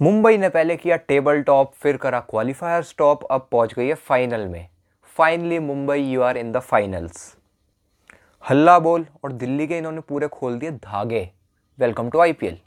मुंबई ने पहले किया टेबल टॉप, फिर करा क्वालिफायर स्टॉप अब पहुँच गई है फाइनल में। Finally Mumbai you are in the finals हल्ला बोल और दिल्ली के इन्होंने पूरे खोल दिए धागे। Welcome to IPL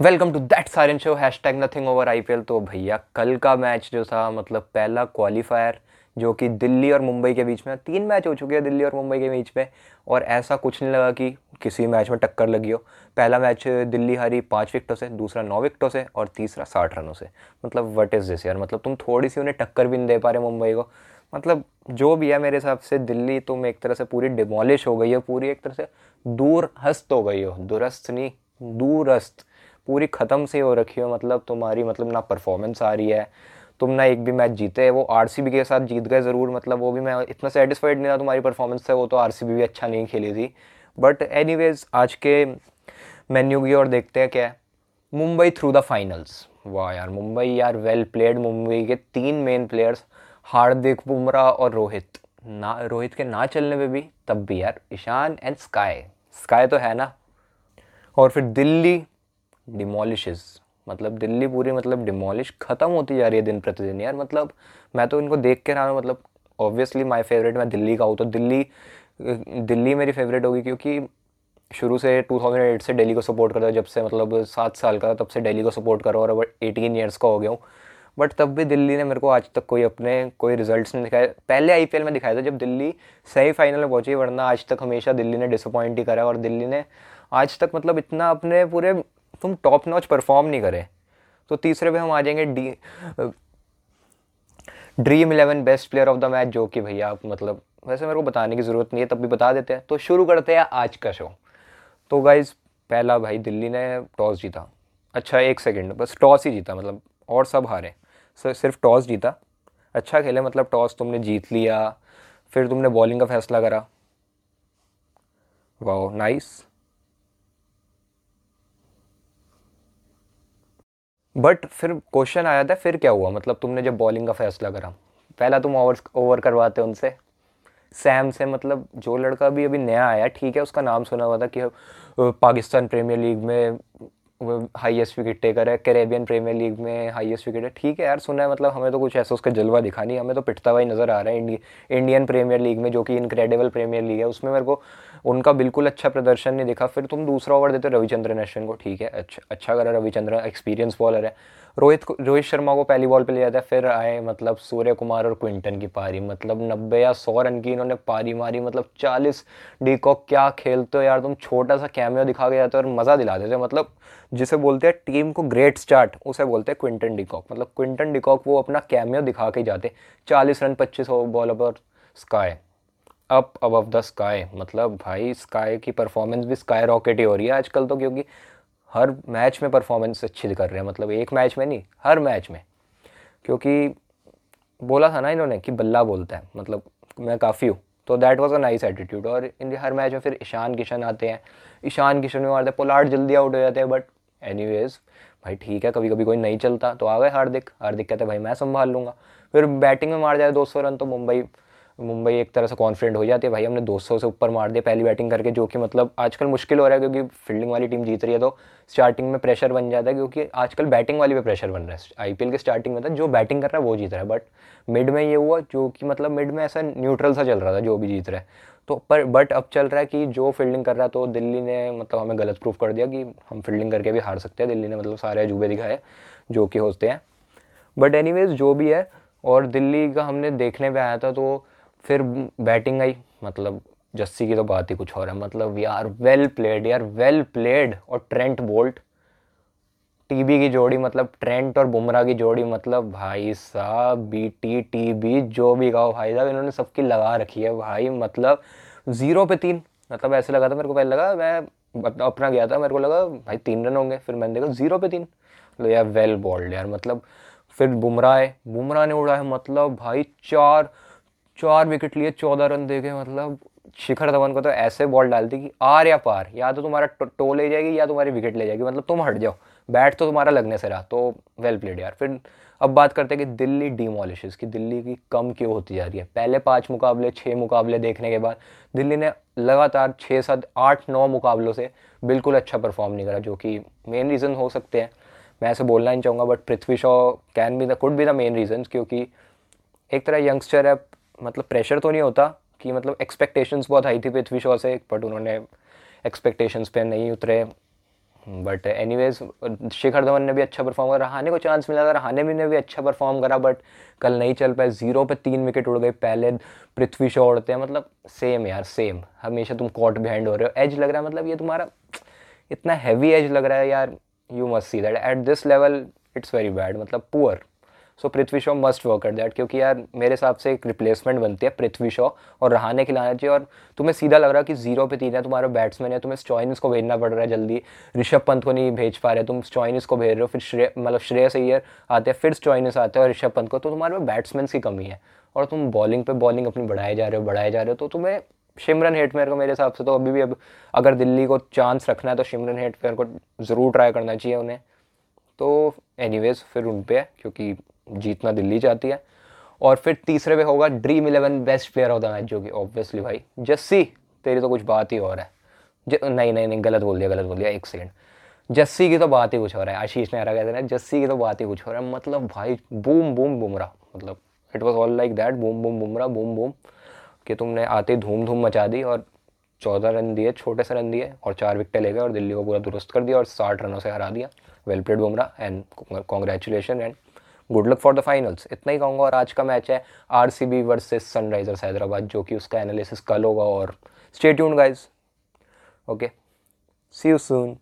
welcome to that silent show hashtag nothing over I P L तो भैया, कल का मैच जो था मतलब पहला क्वालिफायर जो कि दिल्ली और मुंबई के बीच में, तीन मैच हो चुके हैं दिल्ली और मुंबई के बीच में, और ऐसा कुछ नहीं लगा कि किसी मैच में टक्कर लगी हो। पहला मैच दिल्ली हारी पाँच विकटों से, दूसरा नौ विकटों से और तीसरा साठ रनों से। मतलब वट इज़ दिस यार? मतलब तुम थोड़ी सी उन्हें टक्कर भी नहीं दे पा रहे मुंबई को। मतलब जो भी है मेरे हिसाब से, दिल्ली तुम एक तरह से पूरी डिमोलिश हो गई हो, पूरी एक तरह से दूर हस्त हो गई हो। दुरस्त नहीं, दूरस्त। पूरी ख़त्म से हो रखी हो मतलब तुम्हारी मतलब ना परफॉर्मेंस आ रही है तुम ना एक भी मैच जीते, वो आरसीबी के साथ जीत गए ज़रूर मतलब वो भी मैं इतना सेटिस्फाइड नहीं था तुम्हारी परफॉर्मेंस से, वो तो आरसीबी भी अच्छा नहीं खेली थी। बट एनी आज के मेन्यू की और देखते हैं क्या है। मुंबई थ्रू द फाइनल्स वाह यार मुंबई यार वेल प्लेड मुंबई के तीन मेन प्लेयर्स हार्दिक, बुमराह और रोहित। ना, रोहित के ना चलने पे भी, तब भी यार, ईशान एंड स्काई स्काई तो है ना। और फिर दिल्ली डिमोलिशेस मतलब दिल्ली पूरी मतलब डिमोलिश ख़त्म होती जा रही है दिन प्रतिदिन यार। मतलब मैं तो इनको देख के रहा हूँ मतलब ऑब्वियसली माय फेवरेट मैं दिल्ली का हूँ तो दिल्ली दिल्ली मेरी फेवरेट होगी क्योंकि शुरू से 2008 से दिल्ली को सपोर्ट करता जब से मतलब सात साल का तब से दिल्ली को सपोर्ट करो और अब एटीन ईयर्स का हो गया हूँ। बट तब भी दिल्ली ने मेरे को आज तक कोई अपने, कोई रिजल्ट्स नहीं दिखाए पहले आईपीएल में दिखाया था जब दिल्ली सही सेमीफाइनल में पहुँची, वरना आज तक हमेशा दिल्ली ने डिसअपॉइंट ही करा और दिल्ली ने आज तक मतलब इतना अपने पूरे तुम टॉप नॉच परफॉर्म नहीं करे। तो तीसरे पे हम आ जाएँगे the Dream Eleven best player of the match जो कि भैया आप मतलब वैसे मेरे को बताने की ज़रूरत नहीं है, तब भी बता देते हैं। तो शुरू करते हैं आज का शो तो गाइज़ पहला भाई दिल्ली ने टॉस जीता। अच्छा एक सेकेंड बस टॉस ही जीता मतलब और सब हारे। सिर्फ़ टॉस जीता। अच्छा खेले मतलब टॉस तुमने जीत लिया, फिर तुमने बॉलिंग का फैसला करा। वाह नाइस बट फिर क्वेश्चन आया था, फिर क्या हुआ? मतलब तुमने जब बॉलिंग का फैसला करा, पहला तुम ओवर ओवर करवाते उनसे? सैम से मतलब जो लड़का भी अभी नया आया, ठीक है, उसका नाम सुना हुआ था कि पाकिस्तान प्रीमियर लीग में हाईएस्ट विकेट टेकर है कैरेबियन प्रीमियर लीग में हाईएस्ट विकेट है। ठीक है यार सुना है मतलब हमें तो कुछ ऐसा उसका जलवा दिखा नहीं हमें तो पिटता हुआ ही नज़र आ रहा है इंडी, इंडियन प्रीमियर लीग में जो कि इनक्रेडिबल प्रीमियर लीग है उसमें मेरे को उनका बिल्कुल अच्छा प्रदर्शन नहीं दिखा। फिर तुम दूसरा ओवर देते रविचंद्रन अश्विन को। ठीक है अच्छा अच्छा करा रविचंद्रन एक्सपीरियंस बॉलर है। रोहित रोहित शर्मा को पहली बॉल पे ले जाता है फिर आए मतलब सूर्य कुमार और क्विंटन की पारी। मतलब नब्बे या सौ रन की इन्होंने पारी मारी। मतलब चालीस डी डीकॉक, क्या खेलते हो यार तुम? छोटा सा कैमियो दिखा के जाते हो और मज़ा दिला देते हो। मतलब जिसे बोलते हैं टीम को ग्रेट स्टार्ट उसे बोलते हैं क्विंटन डिकॉक। मतलब क्विंटन डिकॉक वो अपना कैमियो दिखा के जाते। चालीस रन, पच्चीस बॉल पर sky up above the sky मतलब भाई स्काई की परफॉर्मेंस भी स्काई रॉकेट ही हो रही है आजकल तो क्योंकि हर मैच में परफॉर्मेंस अच्छी कर रहे हैं। मतलब एक मैच में नहीं, हर मैच में। क्योंकि बोला था ना इन्होंने कि बल्ला बोलता है। मतलब मैं काफ़ी हूँ। तो that was a nice attitude और इन हर मैच में फिर ईशान किशन आते हैं। ईशान किशन में मारते हैं, पोलार्ड जल्दी आउट हो जाते हैं। बट एनी भाई ठीक है कभी कभी कोई नहीं चलता। तो आ गए हार्दिक। हार्दिक कहते हैं, भाई मैं संभाल लूँगा। फिर बैटिंग में मार जाए दो सौ रन तो मुंबई मुंबई एक तरह से कॉन्फिडेंट हो जाती है, भाई, हमने 200 से ऊपर मार दिया पहली बैटिंग करके, जो कि मतलब आजकल मुश्किल हो रहा है, क्योंकि फील्डिंग वाली टीम जीत रही है तो स्टार्टिंग में प्रेशर बन जाता है, क्योंकि आजकल बैटिंग वाली पे प्रेशर बन रहा है। आईपीएल के स्टार्टिंग में था, जो बैटिंग कर रहा है, वो जीत रहा है। बट मिड में ये हुआ, जो कि मतलब मिड में ऐसा न्यूट्रल सा चल रहा था, जो भी जीत रहा है। तो पर बट अब चल रहा है कि जो फील्डिंग कर रहा है तो दिल्ली ने मतलब हमें गलत प्रूफ कर दिया कि हम फील्डिंग करके भी हार सकते हैं। दिल्ली ने मतलब सारे अजूबे दिखाए, जो कि होते हैं। बट एनी जो भी है, और दिल्ली का हमने देखने पे आया था तो फिर बैटिंग आई मतलब जस्सी की तो बात ही कुछ और है। मतलब यार वेल प्लेड यार वेल प्लेड और ट्रेंट बोल्ट टीबी की जोड़ी मतलब ट्रेंट और बुमराह की जोड़ी मतलब भाई साहब बी टी टी बी जो भी गाओ भाई साहब, इन्होंने सबकी लगा रखी है भाई मतलब ज़ीरो पे तीन। मतलब ऐसे लगा था, मेरे को पहले लगा, मैं अपना गया था, मेरे को लगा भाई तीन रन होंगे, फिर मैंने देखा ज़ीरो पे तीन। मतलब यार वेल बॉल्ड यार मतलब फिर बुमराह है बुमराह ने उड़ा है मतलब भाई चार चार विकेट लिए चौदह रन दे मतलब शिखर धवन को तो ऐसे बॉल डालती कि आर या पार, या तो तुम्हारा टो ले जाएगी या तुम्हारी विकेट ले जाएगी मतलब तुम हट जाओ। बैट तो तुम्हारा लगने से रहा तो वेल प्लेड यार। फिर अब बात करते हैं कि दिल्ली डीमोलिशेस की दिल्ली की कम क्यों होती जा रही है? पहले पाँच मुकाबले छः मुकाबले देखने के बाद दिल्ली ने लगातार छः सात, आठ, नौ मुकाबलों से बिल्कुल अच्छा परफॉर्म नहीं करा, जो कि मेन रीज़न हो सकते हैं। मैं ऐसे बोलना नहीं चाहूँगा but Prithvi Shaw can be the could be the main reason क्योंकि एक तरह यंगस्टर है मतलब प्रेशर तो नहीं होता कि मतलब एक्सपेक्टेशंस बहुत हाई थी पृथ्वी शॉ से बट उन्होंने एक्सपेक्टेशंस पे नहीं उतरे। बट एनीवेज शिखर धवन ने भी अच्छा परफॉर्म करा। रहाने को चांस मिला था रहाने भी ने भी अच्छा परफॉर्म करा बट कल नहीं चल पाए। ज़ीरो पे तीन विकेट उड़ गए, पहले पृथ्वी शॉ उड़ते हैं मतलब सेम यार सेम हमेशा तुम कॉट बिहाइंड हो रहे हो। एज लग रहा है मतलब ये तुम्हारा इतना हैवी एज लग रहा है यार। You must see that at this level it's very bad मतलब poor so Prithvi Shaw must work at that क्योंकि यार, मेरे हिसाब से एक रिप्लेसमेंट बनती है पृथ्वी शॉ और रहाने खिलाना चाहिए और तुम्हें सीधा लग रहा है कि ज़ीरो पे तीन है, तुम्हारा बैट्समैन है, तुम्हें स्टॉइनिस को भेजना पड़ रहा है जल्दी। ऋषभ पंत को नहीं भेज पा रहे, तुम स्टॉइनिस को भेज रहे हो, फिर श्रेय मतलब श्रेयस अय्यर आते हैं, फिर स्टॉइनिस आते हैं और ऋषभ पंत को तो तुम्हारे बैट्समैन की कमी है और तुम बॉलिंग पे बॉलिंग अपनी बढ़ाए जा रहे हो, बढ़ाए जा रहे हो तो तुम्हें शिमरन हेटमेयर को मेरे हिसाब से तो अभी भी अब अगर दिल्ली को चांस रखना है तो शिमरन हेटमेयर को ज़रूर ट्राई करना चाहिए उन्हें। तो एनीवेज फिर उन पर क्योंकि जीतना दिल्ली चाहती है। और फिर तीसरे पे होगा Dream Eleven best player of the match जो कि ऑब्वियसली भाई, जस्सी, तेरी तो कुछ बात ही और है। नहीं नहीं नहीं, गलत बोल दिया, गलत बोल दिया, एक सेकेंड जस्सी की तो बात ही कुछ हो रहा है, आशीष नेहरा कहते हैं जस्सी की तो बात ही कुछ हो रहा है। मतलब भाई बूम बूम बुमरा मतलब it was all like that boom boom Bumrah boom boom कि तुमने आते धूम धूम मचा दी और चौदह रन दिए, छोटे से रन दिए और चार विकेटें ले गए और दिल्ली को पूरा दुरुस्त कर दिया और साठ रनों से हरा दिया। Well played Bumrah and congratulation and good luck for the finals इतना ही कहूँगा और आज का मैच है R C B versus Sunrisers Hyderabad, जो कि उसका एनालिसिस कल होगा और stay tuned guys okay see you soon